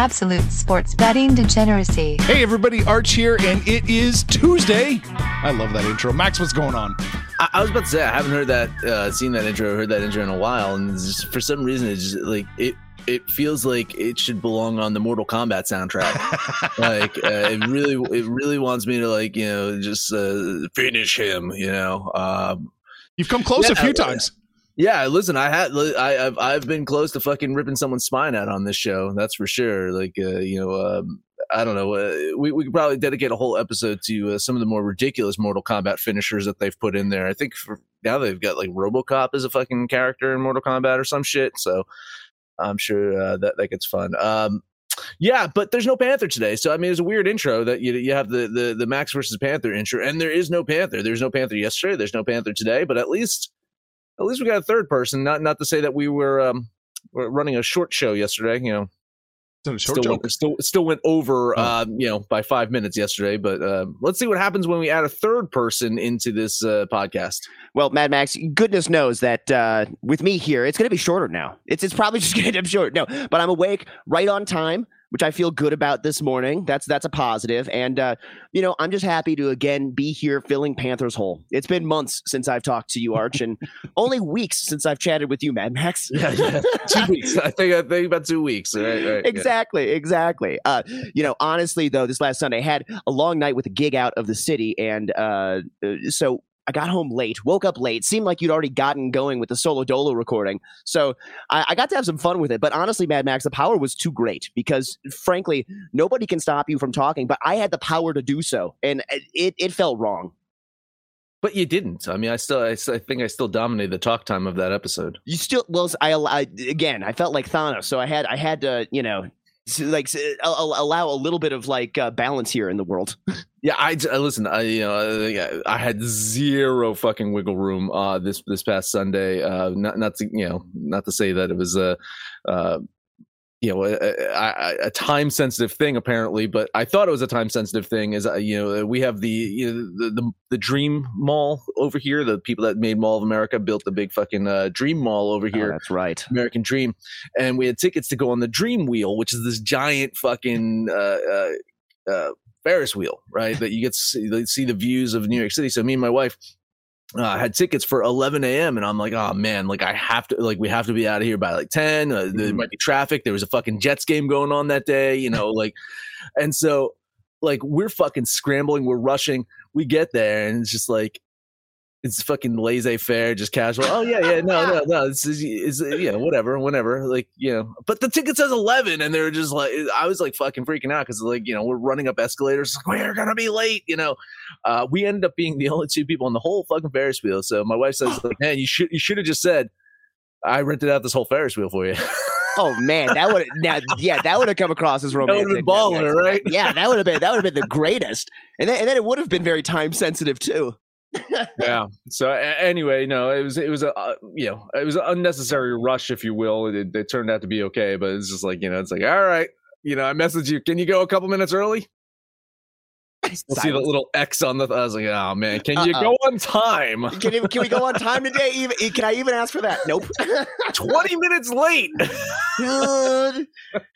Absolute sports betting degeneracy. Hey, everybody, Arch here, and it is Tuesday. I love that intro. Max, what's going on? I, I was about to say I haven't heard that, uh, seen that intro, heard that intro in a while, and just, for some reason, it's just like it. It feels like it should belong on the Mortal Kombat soundtrack. like uh, it really, it really wants me to like you know just uh, finish him. You know, um, You've come close Yeah, a few uh, times. Yeah. Listen, I had, I, I've, I've been close to fucking ripping someone's spine out on this show. That's for sure. Like, uh, you know, um, I don't know. Uh, we we could probably dedicate a whole episode to uh, some of the more ridiculous Mortal Kombat finishers that they've put in there. I think for now they've got like RoboCop as a fucking character in Mortal Kombat or some shit. So I'm sure uh, that that gets fun. Um, yeah, but there's no Panther today. So I mean, it's a weird intro that you you have the the the Max versus Panther intro, and there is no Panther. There's no Panther yesterday. There's no Panther today. But at least at least we got a third person. Not not to say that we were um were running a short show yesterday. You know, short still joke. went, still still went over Oh. uh, you know by five minutes yesterday. But uh, let's see what happens when we add a third person into this uh, podcast. Well, Mad Max, goodness knows that uh, with me here, it's going to be shorter now. It's it's probably just going to end up short. No, but I'm awake right on time, which I feel good about this morning. That's that's a positive, and uh, you know I'm just happy to again be here filling Panthers hole. It's been months since I've talked to you, Arch, and only weeks since I've chatted with you, Mad Max. Yeah, yeah. two weeks. I think I think about two weeks. Right, right. yeah. exactly, exactly. Uh, you know, honestly, though, this last Sunday I had a long night with a gig out of the city, and uh, uh, so I got home late, woke up late. Seemed like you'd already gotten going with the solo dolo recording, so I, I got to have some fun with it. But honestly, Mad Max, the power was too great because, frankly, nobody can stop you from talking. But I had the power to do so, and it it felt wrong. But you didn't. I mean, I still, I think I still dominated the talk time of that episode. You still well, I, I again, I felt like Thanos, so I had I had to you know. Like s- al- al- allow a little bit of like uh, balance here in the world. Yeah, I, I listen. I you know uh, I had zero fucking wiggle room uh, this this past Sunday. Uh, not not to you know not to say that it was a uh, you know a, a, a time sensitive thing apparently, but I thought it was a time sensitive thing. Is uh, you know we have the you know, the, the the Dream Mall over here. The people that made Mall of America built the big fucking uh, Dream Mall over Oh, here. that's right. American Dream, and we had tickets to go on the Dream Wheel, which is this giant fucking uh, uh, uh, Ferris wheel, right? That you get to see, see the views of New York City. So me and my wife uh, had tickets for 11 a.m. and I'm like, oh man, like I have to, like we have to be out of here by like 10. Uh, There Mhm. might be traffic. There was a fucking Jets game going on that day, you know, like, and so like we're fucking scrambling, we're rushing. We get there and it's just like. It's fucking laissez faire, just casual. Oh yeah, yeah, no, no, no. This is, is yeah, whatever, whenever, like you know. But the ticket says eleven, and they're just like, I was like fucking freaking out because like you know we're running up escalators, like we're gonna be late, you know. Uh, we ended up being the only two people on the whole fucking Ferris wheel. So my wife says, like, man, you should you should have just said, I rented out this whole Ferris wheel for you. Oh man, that would now yeah, that would have come across as that romantic. would have been baller, right? Yeah, that would have been that would have been the greatest, and then, and then it would have been very time sensitive too. Yeah. So anyway, no, it was it was a uh, you know it was an unnecessary rush, if you will. It, it turned out to be okay, but it's just like you know, it's like all right, you know, I message you. Can you go a couple minutes early? We'll see the little X on the. I was like, oh man, can you Uh-uh. go on time? Can, you- can we go on time today? Even can I even ask for that? Nope. Twenty minutes late. Good.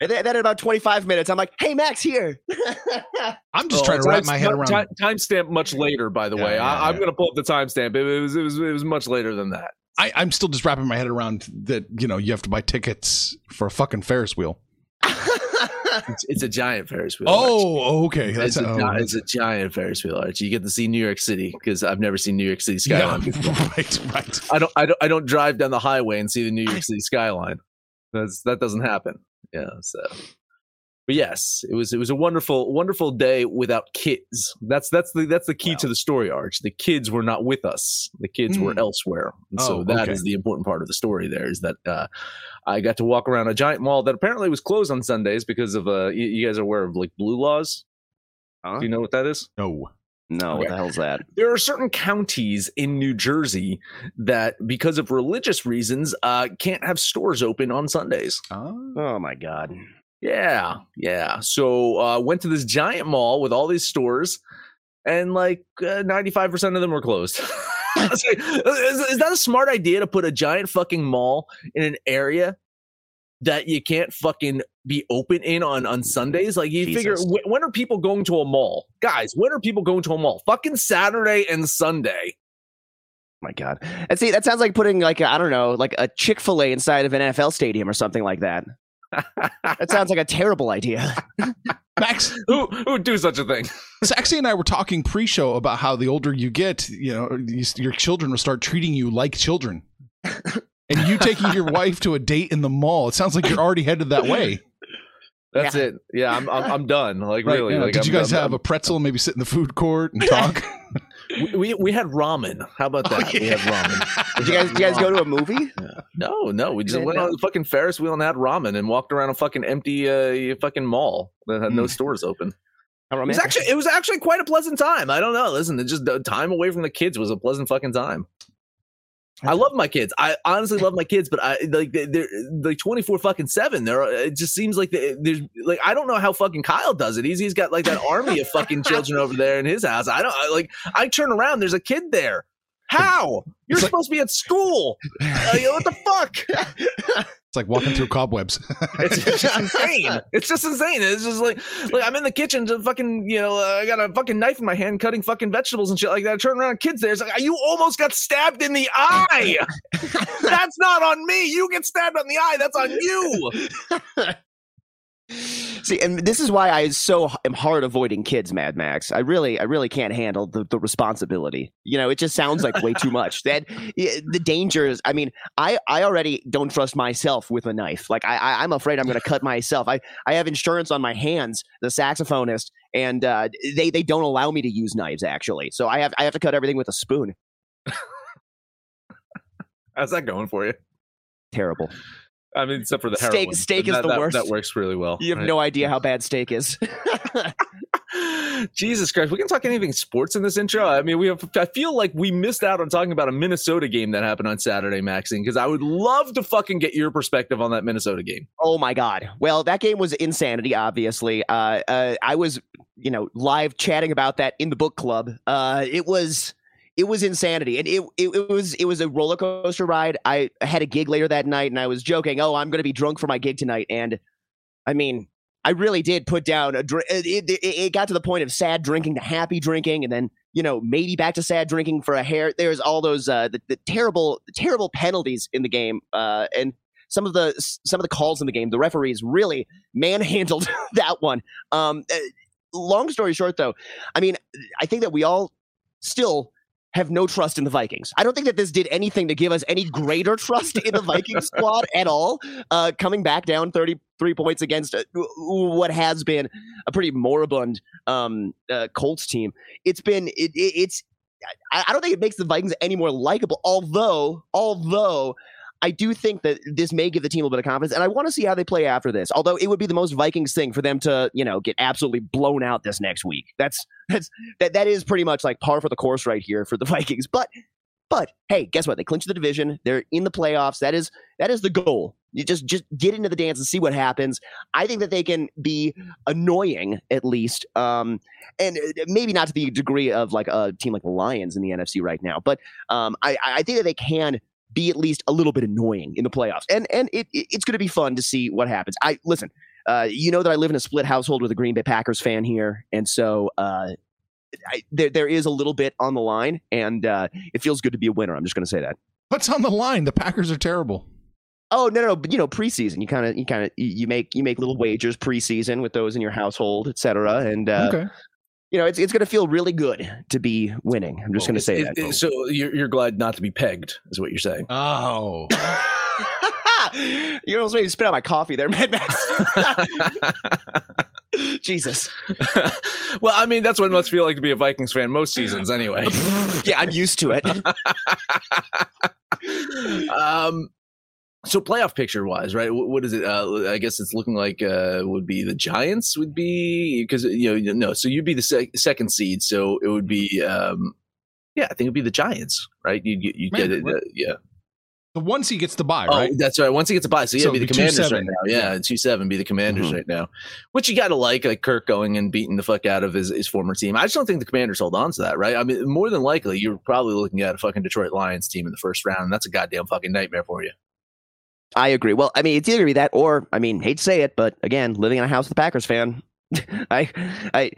and then, then in about twenty five minutes, I'm like, "Hey, Max, here." I'm just Oh, trying to wrap my head around. time- timestamp much later. By the Yeah, way, yeah, I, I'm yeah. going to pull up the timestamp. It was it was it was much later than that. I, I'm still just wrapping my head around that. You know, you have to buy tickets for a fucking Ferris wheel. It's, it's a giant Ferris wheel. Arch. Oh, okay. It's a, oh, it's a giant Ferris wheel arch. You get to see New York City because I've never seen New York City skyline. yeah, right, right. I don't, I don't, I don't drive down the highway and see the New York City skyline. That's that doesn't happen. Yeah. So, but yes, it was it was a wonderful, wonderful day without kids. That's that's the that's the key to the story arch. The kids were not with us. The kids were Hmm. elsewhere. And so Oh, that is okay. the important part of the story. There is that uh, I got to walk around a giant mall that apparently was closed on Sundays because of uh, you, you guys are aware of like blue laws. Huh? Do you know what that is? No. No, what the hell's that? there are certain counties in New Jersey that, because of religious reasons, uh, can't have stores open on Sundays. Oh. Oh my god. Yeah, yeah. So uh, went to this giant mall with all these stores, and like ninety five percent of them were closed. Like, is, is that a smart idea to put a giant fucking mall in an area that you can't fucking be open in on on Sundays? Like you figure, Jesus. wh- when are people going to a mall, guys? When are people going to a mall? Fucking Saturday and Sunday. My God. And see, that sounds like putting like I I don't know, like a Chick Fil A inside of an NFL stadium or something like that. That sounds like a terrible idea. Max, who who would do such a thing? Saxy and I were talking pre-show about how the older you get, you know, you, your children will start treating you like children. and you taking your wife to a date in the mall, it sounds like you're already headed that way. That's Yeah. it. Yeah, I'm I'm, I'm done. Like Right, really. yeah. Like, Did I'm- you guys I'm- have a pretzel and maybe sit in the food court and talk? We, we we had ramen. How about that? We had ramen. Did you guys, did you guys go to a movie? No, no. We just went know? on the fucking Ferris wheel and had ramen and walked around a fucking empty uh, fucking mall that had no Hmm. stores open. It was actually it was actually quite a pleasant time. I don't know. Listen, it just the time away from the kids was a pleasant fucking time. I love my kids. I honestly love my kids, but I like they- they're like twenty four fucking seven. They're uh, it just seems like they- there's like I don't know how fucking Kyle does it. He's he's got like that army of fucking children over there in his house. I don't I, like. I turn around, there's a kid there. How? You're like- supposed to be at school. Uh, what the fuck? It's like walking through cobwebs. It's, just insane. It's just insane. It's just like, like I'm in the kitchen, just fucking, you know, uh, I got a fucking knife in my hand, cutting fucking vegetables and shit like that. I turn around, kids there. It's like you almost got stabbed in the eye. That's not on me. You get stabbed on the eye. That's on you. See, and this is why I so am hard avoiding kids, Mad Max. I really, I really can't handle the, the responsibility. You know, it just sounds like way too much. That the dangers. I mean, I, I already don't trust myself with a knife. Like I, I I'm afraid I'm going to cut myself. I, I have insurance on my hands, the saxophonist, and uh, they, they don't allow me to use knives actually. So I have, I have to cut everything with a spoon. How's that going for you? Terrible. I mean, except for the Steak- heroin. steak is That- the that- worst. That works really well. You have right? no idea how bad steak is. Jesus Christ, we can talk anything sports in this intro. I mean, we have. I feel like we missed out on talking about a Minnesota game that happened on Saturday, Maxine, because I would love to fucking get your perspective on that Minnesota game. Oh my God! Well, that game was insanity. Obviously, uh, uh, I was, you know, live chatting about that in the book club. Uh, it was, it was insanity, and it, it, it was, it was a roller coaster ride. I had a gig later that night, and I was joking, "Oh, I'm going to be drunk for my gig tonight," and I mean, I really did put down a. Dr- it, it, it got to the point of sad drinking to happy drinking, and then you know maybe back to sad drinking for a hair. There's all those uh, the, the terrible, terrible penalties in the game, uh, and some of the some of the calls in the game. The referees really manhandled that one. Um, uh, long story short, though, I mean, I think that we all still have no trust in the Vikings. I don't think that this did anything to give us any greater trust in the Viking squad at all. Uh, coming back down 33 points against uh, what has been a pretty moribund um, uh, Colts team. It's been, it, it, it's, I, I don't think it makes the Vikings any more likable, although, although I do think that this may give the team a little bit of confidence, and I want to see how they play after this. Although it would be the most Vikings thing for them to, you know, get absolutely blown out this next week. That's that's that that is pretty much like par for the course right here for the Vikings. But but hey, guess what? They clinched the division. They're in the playoffs. That is that is the goal. You just just get into the dance and see what happens. I think that they can be annoying at least, um, and uh, maybe not to the degree of like a team like the Lions in the NFC right now. But um, I I think that they can be at least a little bit annoying in the playoffs, and and it, it- it's going to be fun to see what happens. I listen. Uh, you know that I live in a split household with a Green Bay Packers fan here, and so uh, I, there there is a little bit on the line, and uh, it feels good to be a winner. I'm just going to say that. What's on the line? The Packers are terrible. Oh no, no, but you know, preseason. You kind of, you kind of, you make, you make little wagers preseason with those in your household, etc. And uh, okay. You know, it's it's going to feel really good to be winning. I'm just going to say It- that. it- so you're, you're glad not to be pegged, is what you're saying. Oh. you almost made me spit out my coffee there, Mad Max. Jesus. well, I mean, that's what it must feel like to be a Vikings fan most seasons, anyway. Yeah, I'm used to it. um, so playoff picture wise, right? What is it? Uh, I guess it's looking like uh, would be the Giants would be because you know no, so you'd be the sec- second seed, so it would be um, yeah, I think it'd be the Giants, right? You you, get it, uh, yeah. The once he gets the buy, Oh, right? that's right. Once he gets a buy, so yeah, So be the Commanders 2-7. right now. Yeah, two seven be the Commanders Mhm. right now, which you got to like, like Kirk going and beating the fuck out of his, his former team. I just don't think the Commanders hold on to that, right? I mean, more than likely, you're probably looking at a fucking Detroit Lions team in the first round, and that's a goddamn fucking nightmare for you. I agree. Well, I mean, it's either gonna be that, or I mean, hate to say it, but again, living in a house with a Packers fan, I, I,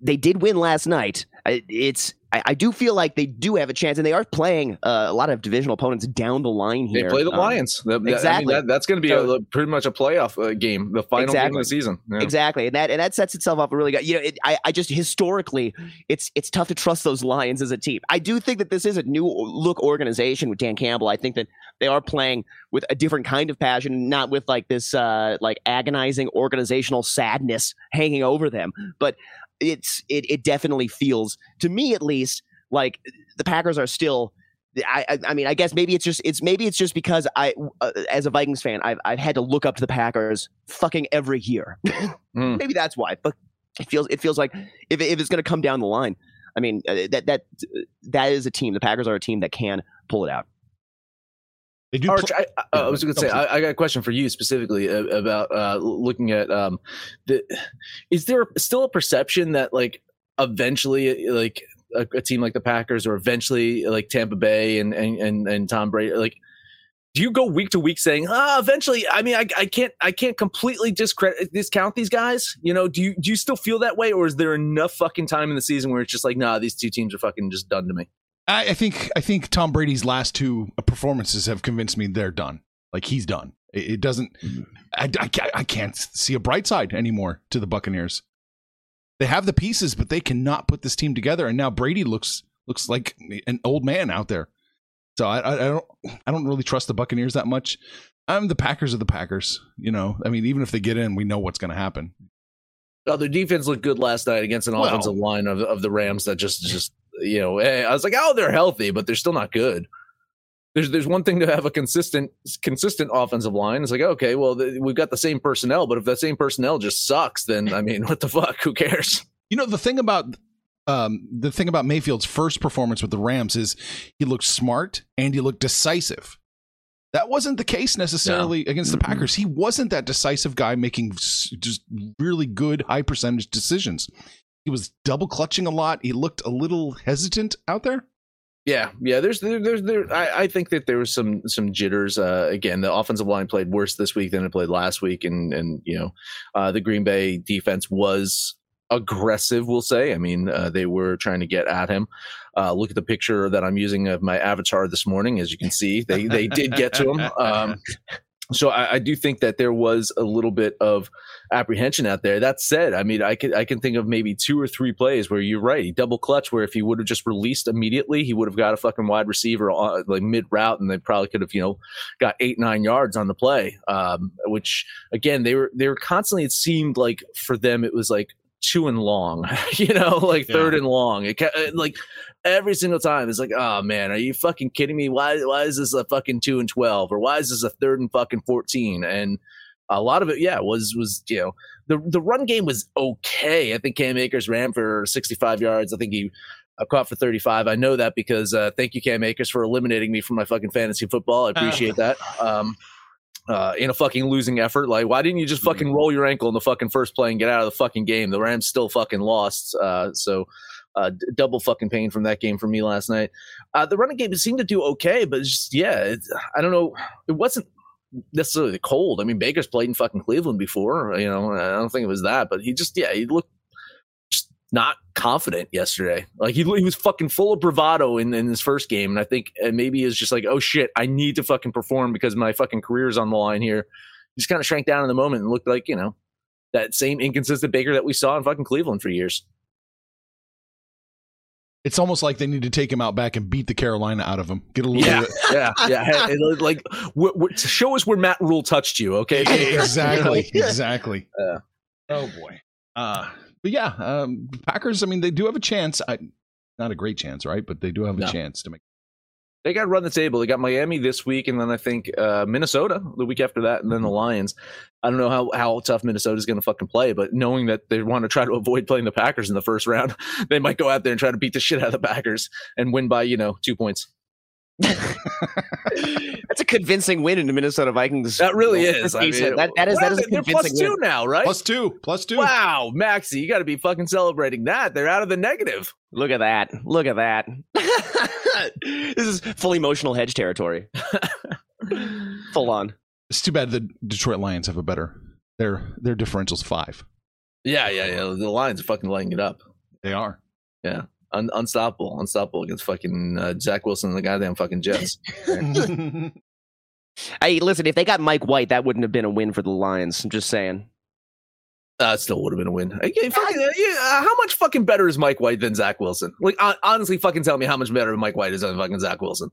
they did win last night. It's, I, I do feel like they do have a chance, and they are playing uh, a lot of divisional opponents down the line here. They play the Um, Lions. That- that- I mean, exactly. that- that's going to be So- a, pretty much a playoff uh, game, the final game of Exactly. the season. Yeah. Exactly, and that and that sets itself up really good. You know, it, I I just historically, it's it's tough to trust those Lions as a team. I do think that this is a new look organization with Dan Campbell. I think that they are playing with a different kind of passion, not with like this uh like agonizing organizational sadness hanging over them. But it's it it definitely feels to me at least like the Packers are still. I, I I mean I guess maybe it's just it's maybe it's just because I uh, as a Vikings fan I've I've had to look up to the Packers fucking every year. Mm. Maybe that's why. But it feels it feels like if if it's going to come down the line, I mean uh, that that that is a team. The Packers are a team that can pull it out. They do. Arch, pl- I, I, I was going to say. I, I got a question for you specifically uh, about uh, looking at um, the. Is there still a perception that like eventually, like a, a team like the Packers or eventually like Tampa Bay and and and, and Tom Brady, like, do you go week to week saying, ah, eventually? I mean, I, I can't I can't completely discredit discount these guys. You know, do you do you still feel that way, or is there enough fucking time in the season where it's just like, nah, these two teams are fucking just done to me? I, I think I think Tom Brady's last two performances have convinced me they're done. Like he's done. It, it doesn't. I, I, I can't see a bright side anymore to the Buccaneers. They have the pieces, but they cannot put this team together. And now Brady looks looks like an old man out there. So I, I, I don't I don't really trust the Buccaneers that much. I'm the Packers of the Packers. You know, I mean, even if they get in, we know what's going to happen. Oh, their defense looked good last night against an Well- offensive line of, of the Rams that just just you know eh, I was like, oh, they're healthy, but they're still not good. There's there's one thing to have a consistent consistent offensive line. It's like okay, well th- we've got the same personnel, but if that same personnel just sucks, then I mean, what the fuck? Who cares? You know, the thing about um, the thing about Mayfield's first performance with the Rams is he looked smart and he looked decisive. That wasn't the case necessarily against the Mhm. Packers. He wasn't that decisive guy making s- just really good high percentage decisions. He was double clutching a lot. He looked a little hesitant out there. Yeah, yeah. There's there, there's there. I, I think that there was some some jitters. Uh, again, the offensive line played worse this week than it played last week, and and you know, uh, the Green Bay defense was aggressive. We'll say. I mean, uh, they were trying to get at him. Uh, look at the picture that I'm using of my avatar this morning. As you can see, they they did get to him. Um, so I, I do think that there was a little bit of apprehension out there. That said, I mean, I can I can think of maybe two or three plays where you're right. He double clutch where if he would have just released immediately, he would have got a fucking wide receiver on, like mid route, and they probably could have you know got eight nine yards on the play. Um, which again, they were they were constantly. It seemed like for them it was like two and long, you know, like Yeah. third and long. It uh, like every single time it's like, oh man, are you fucking kidding me? Why why is this a fucking two and twelve or why is this a third and fucking fourteen? And a lot of it, yeah, was was you know the the run game was okay. I think Cam Akers ran for sixty five yards. I think he. I caught for 35. I know that because uh, thank you, Cam Akers, for eliminating me from my fucking fantasy football. I appreciate that. Um, uh, in a fucking losing effort. Like, why didn't you just fucking roll your ankle in the fucking first play and get out of the fucking game? The Rams still fucking lost. Uh, so, uh, d- double fucking pain from that game for me last night. Uh, the running game seemed to do okay, but it's just, yeah, it, I don't know. It wasn't necessarily cold. I mean, Baker's played in fucking Cleveland before, you know, I don't think it was that, but he just, yeah, he looked just not confident yesterday. Like he, he was fucking full of bravado in, in his first game. And I think and maybe is just like, oh shit, I need to fucking perform because my fucking career is on the line here. He just kind of shrank down in the moment and looked like, you know, that same inconsistent Baker that we saw in fucking Cleveland for years. It's almost like they need to take him out back and beat the Carolina out of him. Get a little Yeah, bit. yeah, yeah. Hey, like, w- w- show us where Matt Rhule touched you, okay? exactly, exactly. Yeah. Oh boy. Uh, but yeah, um, Packers. I mean, they do have a chance. I, not a great chance, right? But they do have a No. chance to make. They got to run the table. They got Miami this week, and then I think uh, Minnesota the week after that, and then the Lions. I don't know how, how tough Minnesota is going to fucking play, but knowing that they want to try to avoid playing the Packers in the first round, they might go out there and try to beat the shit out of the Packers and win by you know two points. That's a convincing win in the Minnesota Vikings. That really is. I Decent. mean, that, that is that well, is a they're convincing plus two win. now, right? Plus two, plus two. Wow, Maxie, you got to be fucking celebrating that. They're out of the negative. Look at that. Look at that. this is full emotional hedge territory. Full on. It's too bad the Detroit Lions have a better. Their their differential's five. Yeah, yeah, yeah. The Lions are fucking lighting it up. They are. Un- unstoppable, unstoppable against fucking uh, Zach Wilson and the goddamn fucking Jets. Hey, listen, if they got Mike White, that wouldn't have been a win for the Lions. I'm just saying. Uh, still would have been a win. Yeah, fucking, uh, uh, how much fucking better is Mike White than Zach Wilson? Like, hon- honestly, fucking tell me how much better Mike White is than fucking Zach Wilson.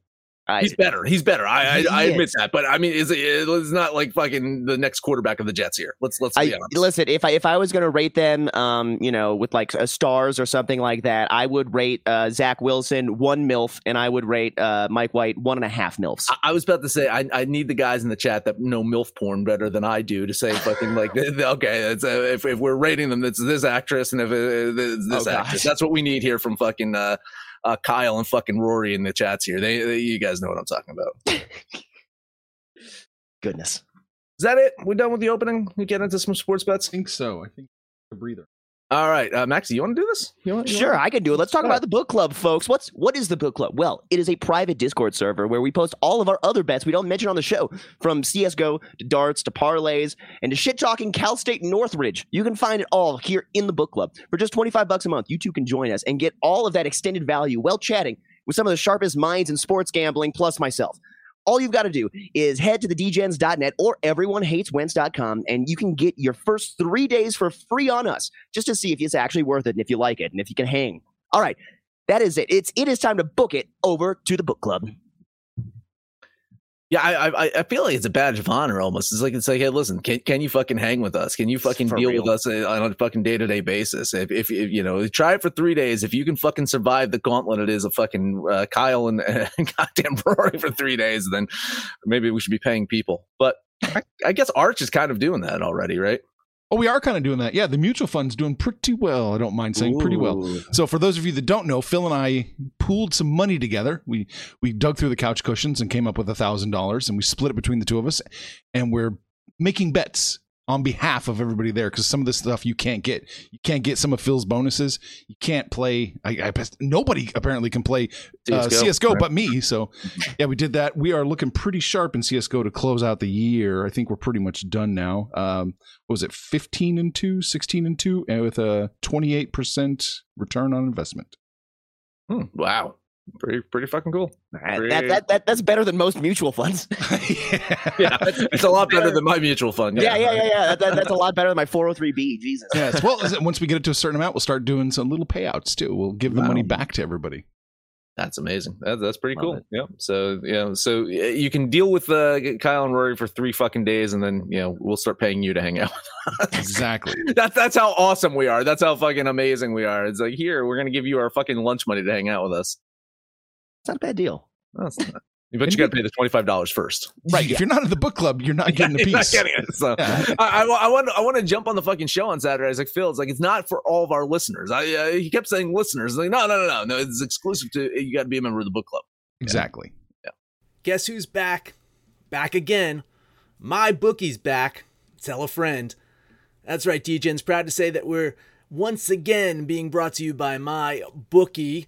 I, He's better. He's better. I I, I admit that. But I mean, is it, it's not like fucking the next quarterback of the Jets here. Let's let's be I honest. listen. If I if I was going to rate them, um, you know, with like uh, stars or something like that, I would rate uh, Zach Wilson one milf, and I would rate uh, Mike White one and a half milfs. I, I was about to say I, I need the guys in the chat that know milf porn better than I do to say fucking like okay it's, uh, if if we're rating them it's this actress and if it, it's this Oh, gosh. actress that's what we need here from fucking uh, uh, Kyle and fucking Rory in the chats here they, they you guys know what I'm talking about Goodness. is that it we're done with the opening we get into some sports bets I think so. I think a breather. All right uh, Maxie you want to do this you want, you Sure, want- I can do it. Let's talk Go about the book club, folks. What's what is the book club? Well, it is a private Discord server where we post all of our other bets we don't mention on the show, from CS:GO to darts to parlays and to shit talking Cal State Northridge. You can find it all here in the book club for just twenty five bucks a month. You too can join us and get all of that extended value while chatting with some of the sharpest minds in sports gambling, plus myself. All you've got to do is head to the dgens.net or everyonehateswentz.com and you can get your first three days for free on us just to see if it's actually worth it and if you like it and if you can hang. All right, that is it. It's it is time to book it over to the book club. Yeah I, I I feel like it's a badge of honor almost. It's like it's like hey listen can, can you fucking hang with us? Can you fucking deal real. with us uh, on a fucking day-to-day basis? If, if, if you know try it for three days. If you can fucking survive the gauntlet it is of fucking uh, kyle and uh, goddamn rory for three days then maybe we should be paying people. But I, I guess arch is kind of doing that already right Oh, we are kind of doing that. Yeah, the mutual fund's doing pretty well. I don't mind saying pretty well. So for those of you that don't know, Phil and I pooled some money together. We we dug through the couch cushions and came up with a thousand dollars, and we split it between the two of us. And we're making bets on behalf of everybody there because some of this stuff you can't get. You can't get some of Phil's bonuses. You can't play. I, I nobody apparently can play uh, CS:GO, CS:GO right. but me. So yeah, we did that. We are looking pretty sharp in CS:GO to close out the year. I think we're pretty much done now. Um, what was it 15 and 2 16 and 2 and with a 28% return on investment Hmm, wow pretty pretty fucking cool That, that, that, that's better than most mutual funds. yeah it's a lot better than my mutual fund yeah, yeah, yeah, yeah. That, that- that's a lot better than my 403b. Jesus. yes well is it- once we get it to a certain amount we'll start doing some little payouts too we'll give the Wow. money back to everybody That's amazing. That, that's pretty Love cool. it. Yeah. So yeah. So uh, you can deal with uh, Kyle and Rory for three fucking days, and then you know we'll start paying you to hang out. exactly that's that's how awesome we are. That's how fucking amazing we are. It's like here we're gonna give you our fucking lunch money to hang out with us. It's not a bad deal. That's not, but you got to pay the twenty five dollars first. right if you're not in the book club you're not getting a You're not piece getting it. So Yeah. I, I, I want I want to jump on the fucking show on Saturday. I was like, Phil, it's like it's not for all of our listeners. I uh, he kept saying listeners. Like, no, no, no, no, no. It's exclusive to you. Got to be a member of the book club. exactly Guess who's back? Back again. My bookie's back. Tell a friend. That's right, DJ's proud to say that we're once again being brought to you by my bookie.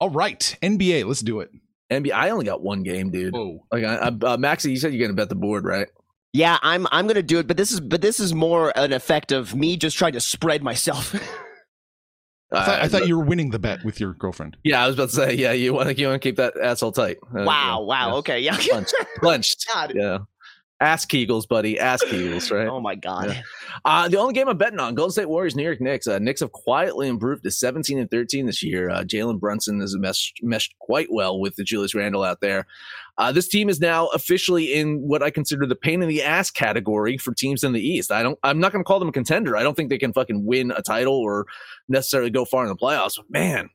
All right, NBA, let's do it. NBA, I only got one game, dude. Whoa. Like, I, I, uh, Maxie, you said you're gonna bet the board, right? Yeah, I'm I'm gonna do it, but this is but this is more an effect of me just trying to spread myself. I thought, I Uh, thought you were winning the bet with your girlfriend. Yeah, I was about to say, yeah, you want to you want to keep that asshole tight. Uh, wow, yeah, wow, yeah. okay, yeah. Clenched, clenched. God. Yeah, ass Kegels, buddy, Ask Kegels, right? Oh my god. Yeah. Uh, the only game I'm betting on: Golden State Warriors, New York Knicks. Uh, Knicks have quietly improved to 17 and 13 this year. Uh, Jalen Brunson has meshed, meshed quite well with the Julius Randle out there. Uh, this team is now officially in what I consider the pain in the ass category for teams in the East. I don't. I'm not going to call them a contender. I don't think they can fucking win a title or necessarily go far in the playoffs. But man,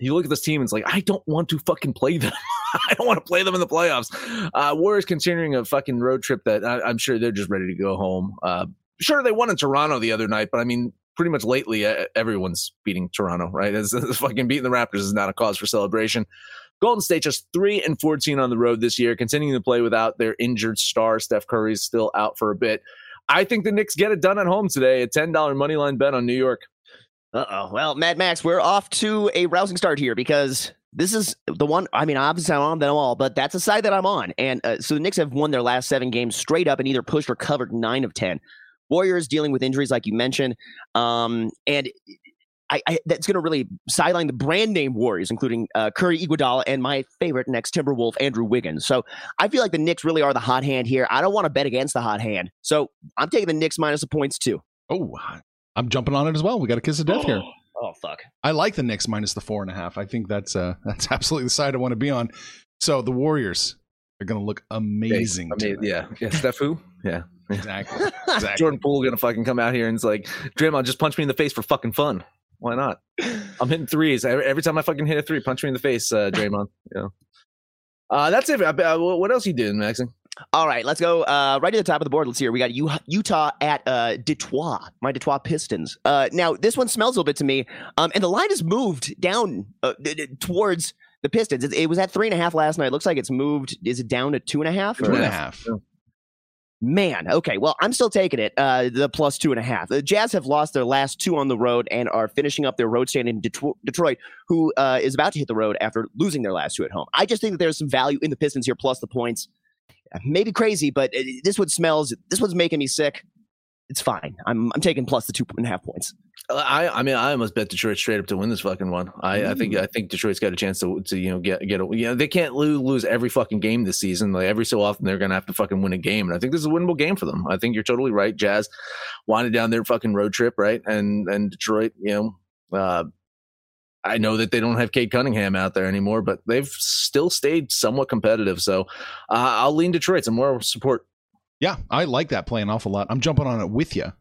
you look at this team and it's like I don't want to fucking play them. I don't want to play them in the playoffs. Uh, Warriors continuing a fucking road trip that I, I'm sure they're just ready to go home. Uh, sure, they won in Toronto the other night, but I mean, pretty much lately, uh, everyone's beating Toronto, right? As, as fucking beating the Raptors is not a cause for celebration. Golden State just three and fourteen on the road this year, continuing to play without their injured star. Steph Curry is still out for a bit. I think the Knicks get it done at home today. A ten dollar money line bet on New York. Uh oh. Well, Mad Max, we're off to a rousing start here because this is the one. I mean, obviously I'm on them all, but that's a side that I'm on. And uh, so the Knicks have won their last seven games straight up and either pushed or covered nine of ten. Warriors dealing with injuries, like you mentioned, um, and I, I, that's going to really sideline the brand name Warriors, including uh, Curry, Iguodala, and my favorite next Timberwolf, Andrew Wiggins. So I feel like the Knicks really are the hot hand here. I don't want to bet against the hot hand, so I'm taking the Knicks minus the points too. Oh, I'm jumping on it as well. We got a kiss of death here. Oh fuck! I like the Knicks minus the four and a half. I think that's uh that's absolutely the side I want to be on. So the Warriors are going to look amazing. I mean, tonight. yeah, yeah. Steph who? Yeah. exactly. exactly. Jordan Poole gonna fucking come out here and it's like, Draymond, just punch me in the face for fucking fun. Why not? I'm hitting threes every, every time I fucking hit a three. Punch me in the face, uh, Draymond. Yeah. Uh, that's it. Uh, what else you doing, Maxon? All right, let's go uh, right to the top of the board. Let's see here. We got U- Utah at uh, Detroit, my Detroit Pistons. Uh, now, this one smells a little bit to me, um, and the line has moved down uh, d- d- towards the Pistons. It, it was at three and a half last night. Looks like it's moved. Is it down to two and a half? Two and a half. Man, okay. Well, I'm still taking it. Uh, the plus two and a half. The Jazz have lost their last two on the road and are finishing up their road stand in Detroit, Detroit who uh, is about to hit the road after losing their last two at home. I just think that there's some value in the Pistons here, plus the points. maybe crazy, but uh, this one smells. This one's making me sick. It's fine. I'm I'm taking plus the two and a half points. I, I mean, I almost bet Detroit straight up to win this fucking one. I, I think, I think Detroit's got a chance to, to you know, get, get, a, you know, they can't lose, lose every fucking game this season. Like every so often, they're gonna have to fucking win a game, and I think this is a winnable game for them. I think you're totally right. Jazz wanted down their fucking road trip, right? And and Detroit, you know, uh, I know that they don't have Cade Cunningham out there anymore, but they've still stayed somewhat competitive. So uh, I'll lean Detroit. Some more support. Yeah, I like that play an awful lot. I'm jumping on it with you.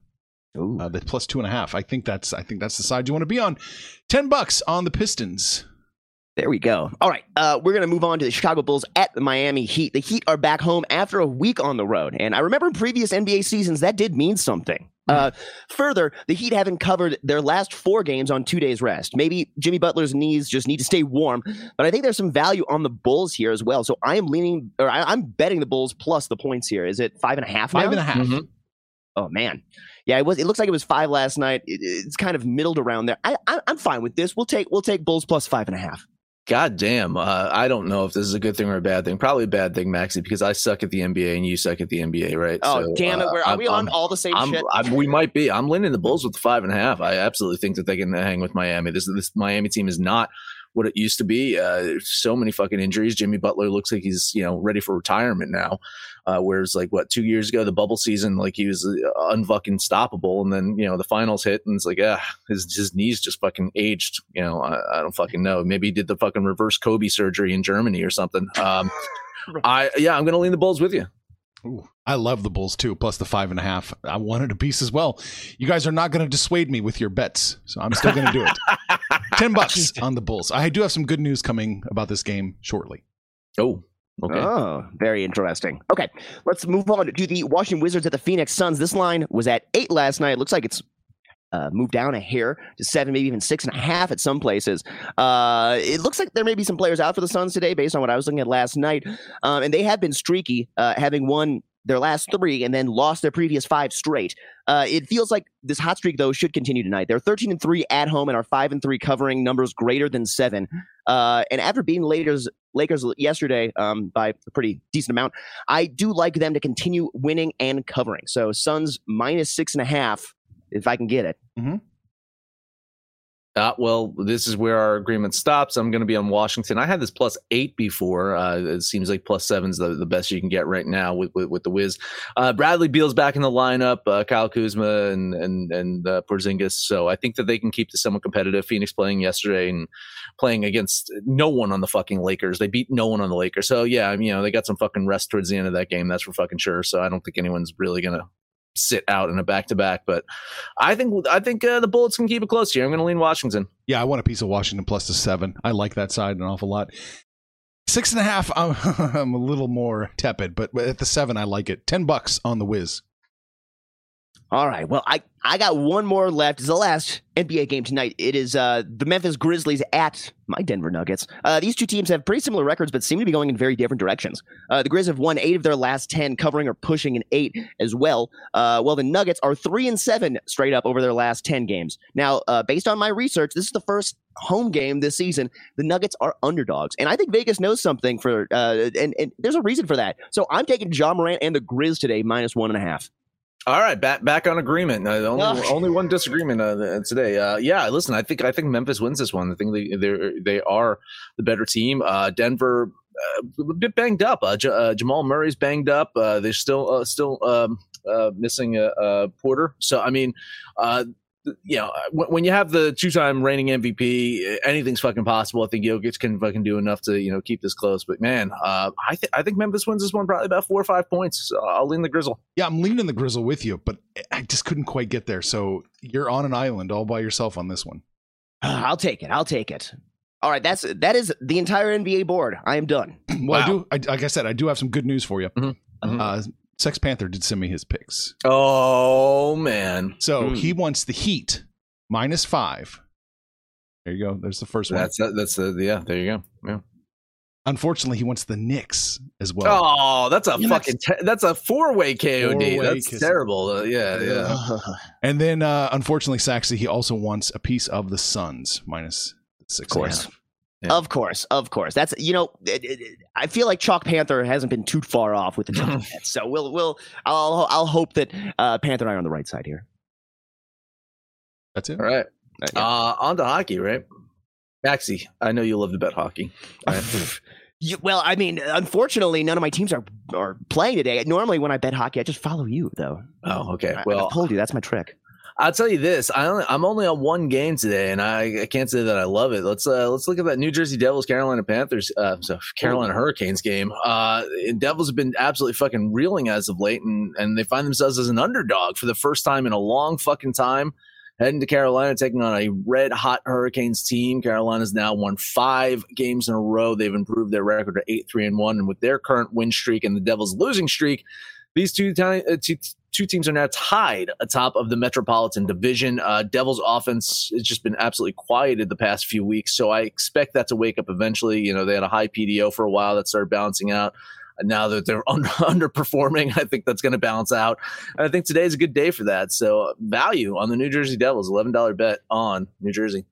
Ooh. Uh, the plus two and a half. I think that's I think that's the side you want to be on. Ten bucks on the Pistons. There we go. All right, uh, we're going to move on to the Chicago Bulls at the Miami Heat. The Heat are back home after a week on the road, and I remember in previous NBA seasons that did mean something. Uh, further, the Heat haven't covered their last four games on two days rest. Maybe Jimmy Butler's knees just need to stay warm, but I think there's some value on the Bulls here as well. So I am leaning, or I, I'm betting the Bulls plus the points here. Is it five and a half? Five now? and a half. Mhm. Oh man, yeah. It was. It looks like it was five last night. It, it's kind of middled around there. I, I, I'm fine with this. We'll take we'll take Bulls plus five and a half. God damn. Uh, I don't know if this is a good thing or a bad thing. Probably a bad thing, Maxie, because I suck at the NBA and you suck at the NBA, right? Oh So, damn it! uh, Where are I'm- we on I'm- all the same I'm, shit? We might be. I'm leaning the Bulls with the five and a half. I absolutely think that they can hang with Miami. This this Miami team is not what it used to be. Uh, so many fucking injuries. Jimmy Butler looks like he's you know ready for retirement now. Uh, whereas like what two years ago, the bubble season, like he was uh, unfucking stoppable, and then you know the finals hit, and it's like ah, his his knees just fucking aged. You know, I, I don't fucking know. Maybe he did the fucking reverse Kobe surgery in Germany or something. Um, I yeah, I'm gonna lean the Bulls with you. Ooh, I love the Bulls too, plus the five and a half. I wanted a piece as well. You guys are not going to dissuade me with your bets, so I'm still going to do it. Ten bucks on the Bulls. I do have some good news coming about this game shortly. Oh, okay. Oh, very interesting. Okay, let's move on to the Washington Wizards at the Phoenix Suns. This line was at eight last night. It looks like it's uh, moved down a hair to seven, maybe even six and a half at some places. Uh, it looks like there may be some players out for the Suns today, based on what I was looking at last night, um, and they have been streaky, uh, having won their last three and then lost their previous five straight. Uh, it feels like this hot streak though should continue tonight. They're 13 and three at home and are five and three covering numbers greater than seven. Uh, and after beating Lakers Lakers yesterday um, by a pretty decent amount, I do like them to continue winning and covering. So Suns minus six and a half if I can get it. Uh, well, this is where our agreement stops. I'm going to be on Washington. I had this plus eight before. Uh, it seems like plus seven's the, the best you can get right now with with, with the Wiz. Uh, Bradley Beal's back in the lineup. Uh, Kyle Kuzma and and and uh, Porzingis. So I think that they can keep this somewhat competitive. Phoenix playing yesterday and playing against no one on the fucking Lakers. They beat no one on the Lakers. So yeah, you know they got some fucking rest towards the end of that game. That's for fucking sure. So I don't think anyone's really going to sit out in a back to back. But I think I think uh, the Bullets can keep it close here. I'm going to lean Washington. Yeah, I want a piece of Washington plus the seven. I like that side an awful lot. Six and a half, I'm, I'm a little more tepid, but at the seven, I like it. Ten bucks on the Wiz. All right. Well, I, I got one more left. It's the last NBA game tonight. It is uh, the Memphis Grizzlies at my Denver Nuggets. Uh, these two teams have pretty similar records, but seem to be going in very different directions. Uh, the Grizz have won eight of their last ten, covering or pushing an eight as well. Uh, while the Nuggets are three and seven straight up over their last ten games. Now, uh, based on my research, this is the first home game this season. The Nuggets are underdogs, and I think Vegas knows something for, uh, and, and there's a reason for that. So I'm taking Ja Morant and the Grizz today minus one and a half. All right, back back on agreement. Uh, only Oh. only one disagreement uh, today. Uh, yeah, listen, I think I think Memphis wins this one. I think they they they are the better team. Uh, Denver uh, a bit banged up. Uh, J- uh, Jamal Murray's banged up. Uh, they're still uh, still um, uh, missing a, uh Porter. So I mean, uh, you know, when, when you have the two time reigning MVP, anything's fucking possible. I think Jokic can fucking do enough to you know keep this close. But man, uh, I think I think Memphis wins this one probably about four or five points. So I'll lean the Grizzle. Yeah, I'm leaning the Grizzle with you, but I just couldn't quite get there. So you're on an island all by yourself on this one. I'll take it. I'll take it. All right, that's that is the entire NBA board. I am done. Well, I do. I, like I said, I do have some good news for you. Mhm. Mhm. Uh, Sex Panther did send me his picks. Oh man, So Hmm. he wants the Heat minus five. There you go. There's the first one. that's that's the yeah. There you go. Yeah. Unfortunately, he wants the Knicks as well. Oh, that's a Yes. fucking te- that's a four way KOD. Four-way that's kiss. terrible. Uh, yeah, yeah. And then, uh, unfortunately, Saxy, he also wants a piece of the Suns minus six. Of course. And a half. Yeah. Of course, of course. That's you know, it, it, it- I feel like Chalk Panther hasn't been too far off with the Giants, so we'll we'll I'll I'll hope that uh, Panther and I are on the right side here. That's it. All right. Uh, yeah. Uh, on to hockey, right? Maxie, I know you love to bet hockey. Right? You- well, I mean, unfortunately, none of my teams are are playing today. Normally, when I bet hockey, I just follow you, though. oh, okay. I, Well, I told you that's my trick. I'll tell you this: I only, I'm only on one game today, and I, I can't say that I love it. Let's uh, let's look at that New Jersey Devils Carolina Panthers, uh, so Carolina Hurricanes game. Uh, and Devils have been absolutely fucking reeling as of late, and and they find themselves as an underdog for the first time in a long fucking time. Heading to Carolina, taking on a red hot Hurricanes team. Carolina's now won five games in a row. They've improved their record to eight three and one, and with their current win streak and the Devils' losing streak, these two, ti- uh, two, two teams are now tied atop of the Metropolitan Division. Uh, Devils' offense has just been absolutely quieted the past few weeks, so I expect that to wake up eventually. You know, they had a high PDO for a while that started balancing out. Now that they're under, underperforming, I think that's going to balance out. And I think today is a good day for that. So value on the New Jersey Devils, eleven dollar bet on New Jersey.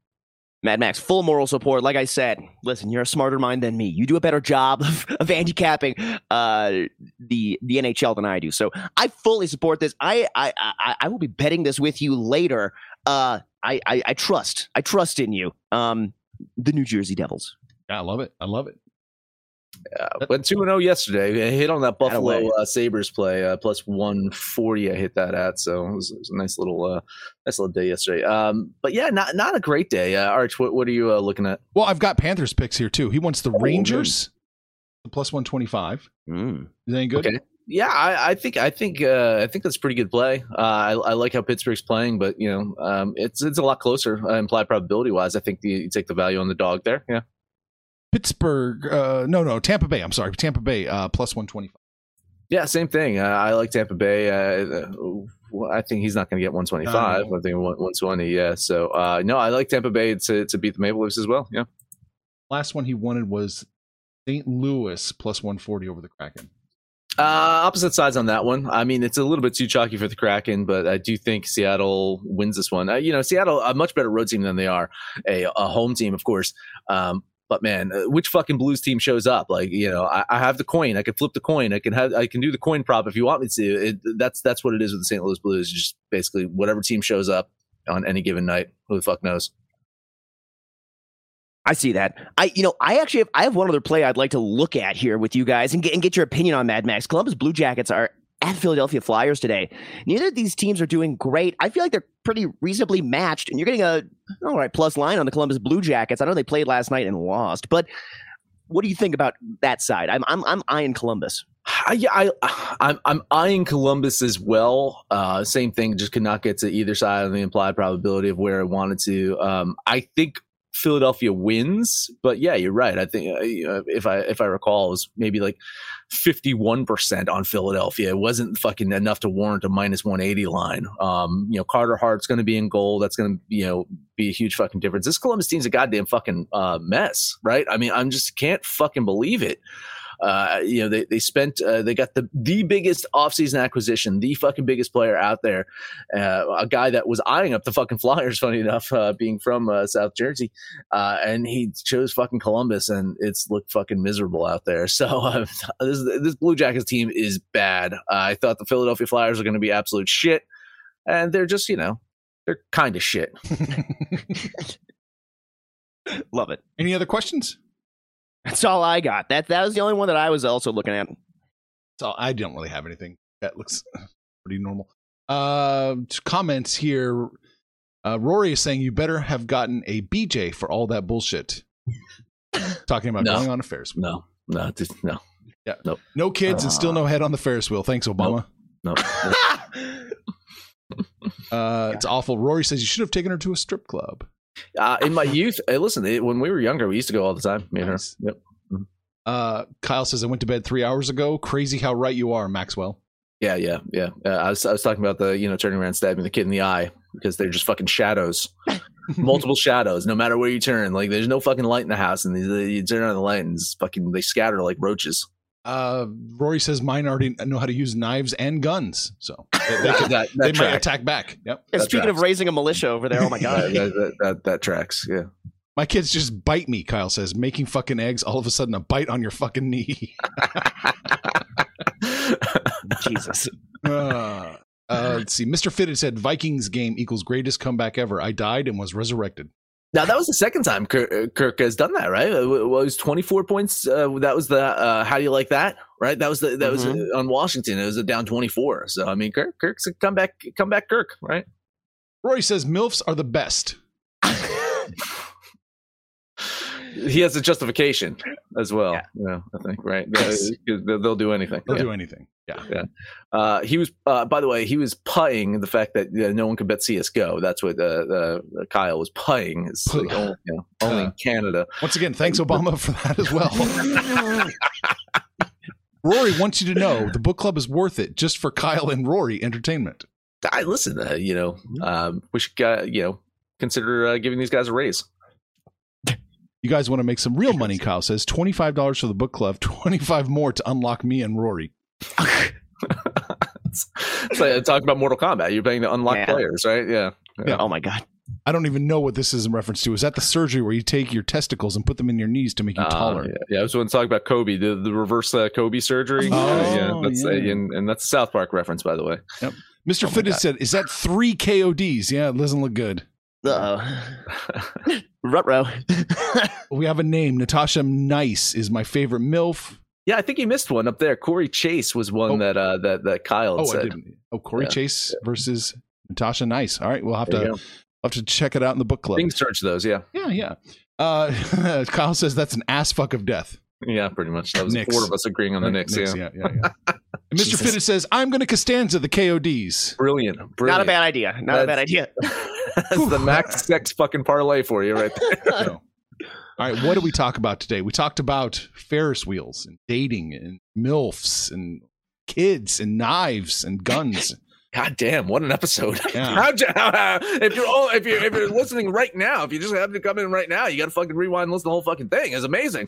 Mad Max, full moral support. Like I said, listen, you're a smarter mind than me. You do a better job of, of handicapping uh, the the NHL than I do. So I fully support this. I I I, I will be betting this with you later. Uh, I, I I trust. I trust in you. Um, the New Jersey Devils. Yeah, I love it. I love it. Uh, went two and zero yesterday. I hit on that Buffalo uh, Sabres play uh, plus one forty. I hit that at, so it was, it was a nice little uh, nice little day yesterday. Um, but yeah, not not a great day. Uh, Arch, what, what are you uh, looking at? Well, I've got Panthers picks here too. He wants the Oh, Rangers, the plus one twenty five. Mm. Is that any good? Okay. Yeah, I, I think I think uh, I think that's a pretty good play. Uh, I, I like how Pittsburgh's playing, but you know, um, it's it's a lot closer uh, implied probability wise. I think the, you take the value on the dog there. Yeah. Pittsburgh. Uh, no, no, Tampa Bay. I'm sorry, Tampa Bay uh, plus one twenty five. Yeah, same thing. Uh, I like Tampa Bay. Uh, uh, I think he's not going to get 125. No. I think 120. Yeah. So uh, no, I like Tampa Bay to to beat the Maple Leafs as well. Yeah. Last one he wanted was St. Louis plus one forty over the Kraken. Uh, opposite sides on that one. I mean, it's a little bit too chalky for the Kraken, but I do think Seattle wins this one. Uh, you know, Seattle a much better road team than they are a, a home team, of course. Um, but man, uh, which fucking Blues team shows up? Like, you know, I, I have the coin. I can flip the coin. I can have. I can do the coin prop if you want me to. It, that's that's what it is with the St. Louis Blues. Just basically whatever team shows up on any given night. Who the fuck knows? I see that. I, you know, I actually have, I have one other play I'd like to look at here with you guys and get, and get your opinion on Mad Max. Columbus Blue Jackets are at Philadelphia Flyers today. Neither of these teams are doing great. I feel like they're pretty reasonably matched, and you're getting a all right plus line on the Columbus Blue Jackets. I know they played last night and lost, but what do you think about that side? I'm I'm I'm eyeing Columbus. I, yeah, I, I'm I'm eyeing Columbus as well. Uh, same thing, just could not get to either side of the implied probability of where I wanted to. Um, I think Philadelphia wins, but yeah, you're right. I think uh, if I if I recall, it was maybe like 51 percent on Philadelphia. It wasn't fucking enough to warrant a minus 180 line. Um, you know, Carter Hart's going to be in goal. That's going to you know be a huge fucking difference. This Columbus team's a goddamn fucking uh, mess, right? I mean, I'm just can't fucking believe it. Uh, you know, they, they spent, uh, they got the, the biggest offseason acquisition, the fucking biggest player out there. Uh, a guy that was eyeing up the fucking Flyers, funny enough, uh, being from uh, South Jersey. Uh, and he chose fucking Columbus and it's looked fucking miserable out there. So uh, this, this Blue Jackets team is bad. Uh, I thought the Philadelphia Flyers are going to be absolute shit. And they're just, you know, they're kind of shit. Love it. Any other questions? That's all I got. That that was the only one that I was also looking at. So I don't really have anything. That looks pretty normal. Uh, comments here. Uh, Rory is saying you better have gotten a BJ for all that bullshit. Talking about No. going on a Ferris wheel. No, no, just, no, No kids and still no head on the Ferris wheel. Thanks, Obama. no. Uh, It's awful. Rory says you should have taken her to a strip club. Uh, in my youth, hey, listen, when we were younger, we used to go all the time. Me and her. Yep. Uh, Kyle says I went to bed three hours ago. Crazy how right you are, Maxwell. Yeah, yeah, yeah. Uh, I was I was talking about the you know turning around, stabbing the kid in the eye because they're just fucking shadows, multiple shadows. No matter where you turn, like there's no fucking light in the house, and these, you turn on the light and it's fucking they scatter like roaches. Uh, Rory says mine already know how to use knives and guns, so they, they, could- that, that, they might attack back. Yep. Yeah, That speaking of raising a militia over there, oh my god. that, that, that, that tracks. Yeah. My kids just bite me, Kyle says, making fucking eggs, all of a sudden a bite on your fucking knee. Jesus. uh, uh, let's see. Mr. Fitted said Vikings game equals greatest comeback ever. I died and was resurrected. Now that was the second time Kirk, uh, Kirk has done that, right? It was 24 points. Uh, that was the uh, how do you like that, right? That was the that was Mhm. uh, on Washington. It was a down 24. So I mean, Kirk, Kirk's a comeback, comeback Kirk, right? Roy says MILFs are the best. He has a justification as well. Yeah. Yeah, I think right. They- They'll, they'll do anything. They'll Yeah. do anything. Yeah. Uh, he was, uh, by the way, he was putting the fact that uh, no one could bet CS:GO. That's what uh, uh, Kyle was putting. It's like, only, you know, only in Canada. Once again, thanks Obama for that as well. Rory wants you to know the book club is worth it just for Kyle and Rory entertainment. I listen. Uh, you know, um, we should, uh, you know, consider uh, giving these guys a raise. You guys want to make some real money, Kyle says. $25 for the book club, 25 more to unlock me and Rory. it's like talking about Mortal Kombat. You're paying to unlock Yeah. players, right? Yeah. Yeah. Oh my god. I don't even know what this is in reference to. Is that the surgery where you take your testicles and put them in your knees to make you Uh, taller? yeah, yeah, I was going to talk about Kobe, the, the reverse uh, Kobe surgery. Oh, Uh, yeah, that's uh, yeah. and, and that's a South Park reference, by the way. Yep. Mr. Oh my Fitted said, Is that three KODs? Yeah, it doesn't look good. Uh oh. Rutro. We have a name. Natasha Nice is my favorite MILF. Yeah, I think you missed one up there. Cory Chase was one Oh. that uh, that that Kyle Oh, said. I didn't. Oh, Cory Yeah. Chase versus Natasha Nice. All right, we'll have There to have to check it out in the book club. Search those. Yeah, Yeah, yeah. Uh, Kyle says that's an ass fuck of death. yeah, pretty much. That was Knicks. four of us agreeing on the Knicks. Knicks, yeah. yeah, yeah, yeah. And Mr. Jesus. Fitted says, I'm going to Costanza the KODs. Brilliant, Not a bad idea. Not a bad idea. That's the max sex fucking parlay for you right there. So, all right, what did we talk about today? We talked about Ferris wheels and dating and MILFs and kids and knives and guns. God damn, what an episode! Yeah. How'd you, how, how- if you're all, if you're if you're listening right now, if you just happen to come in right now, you got to fucking rewind and listen to the whole fucking thing. It's amazing.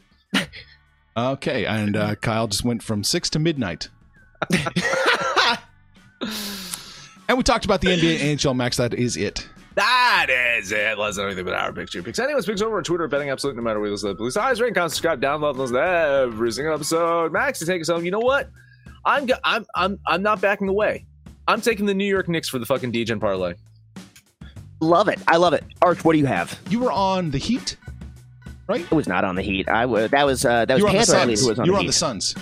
Okay, and uh, Kyle just went from six to midnight. And we talked about the NBA and NHL Max. That is it. That is it. Let's know anything but our picture picks. Anyways, picks over on Twitter, betting absolute no matter where you listen to the police eyes, rate, comment, subscribe, download, listen to every single episode. Max to take us home. You know what? I'm go- I'm I'm I'm not backing away. I'm taking the New York Knicks for the fucking DEGEN parlay. love it. I love it. Arch, what do you have? You were on the Heat, right? I was not on the Heat. I was. That was. Uh, that was were on Panther. I believe, Suns. who was on you the were on Heat. the Suns.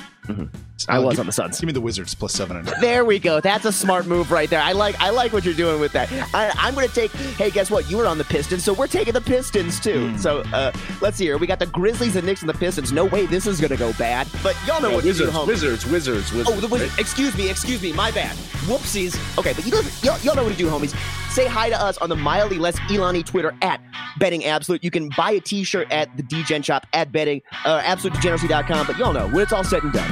Uh, I was give- on the Suns. Give me the Wizards plus seven and a half. There we go. That's a smart move right there. I like. I like what you're doing with that. I, I'm going to take. Hey, guess what? You were on the Pistons, so we're taking the Pistons too. Hmm. So uh, let's see here. We got the Grizzlies, the Knicks, and the Pistons. No way this is going to go bad. But y'all know what to do, Wizards, homie. Wizards, Wizards, Wizards. Oh, the Wizards. Excuse me, excuse me, my bad. Whoopsies. Okay, but you know, y'all, y'all know what to do, homies. Say hi to us on the mildly less Elani Twitter at Betting Absolute. You can buy a T-shirt at the DEGEN shop at betting uh, absolutedegeneracy.com. But y'all know when it's all said and done,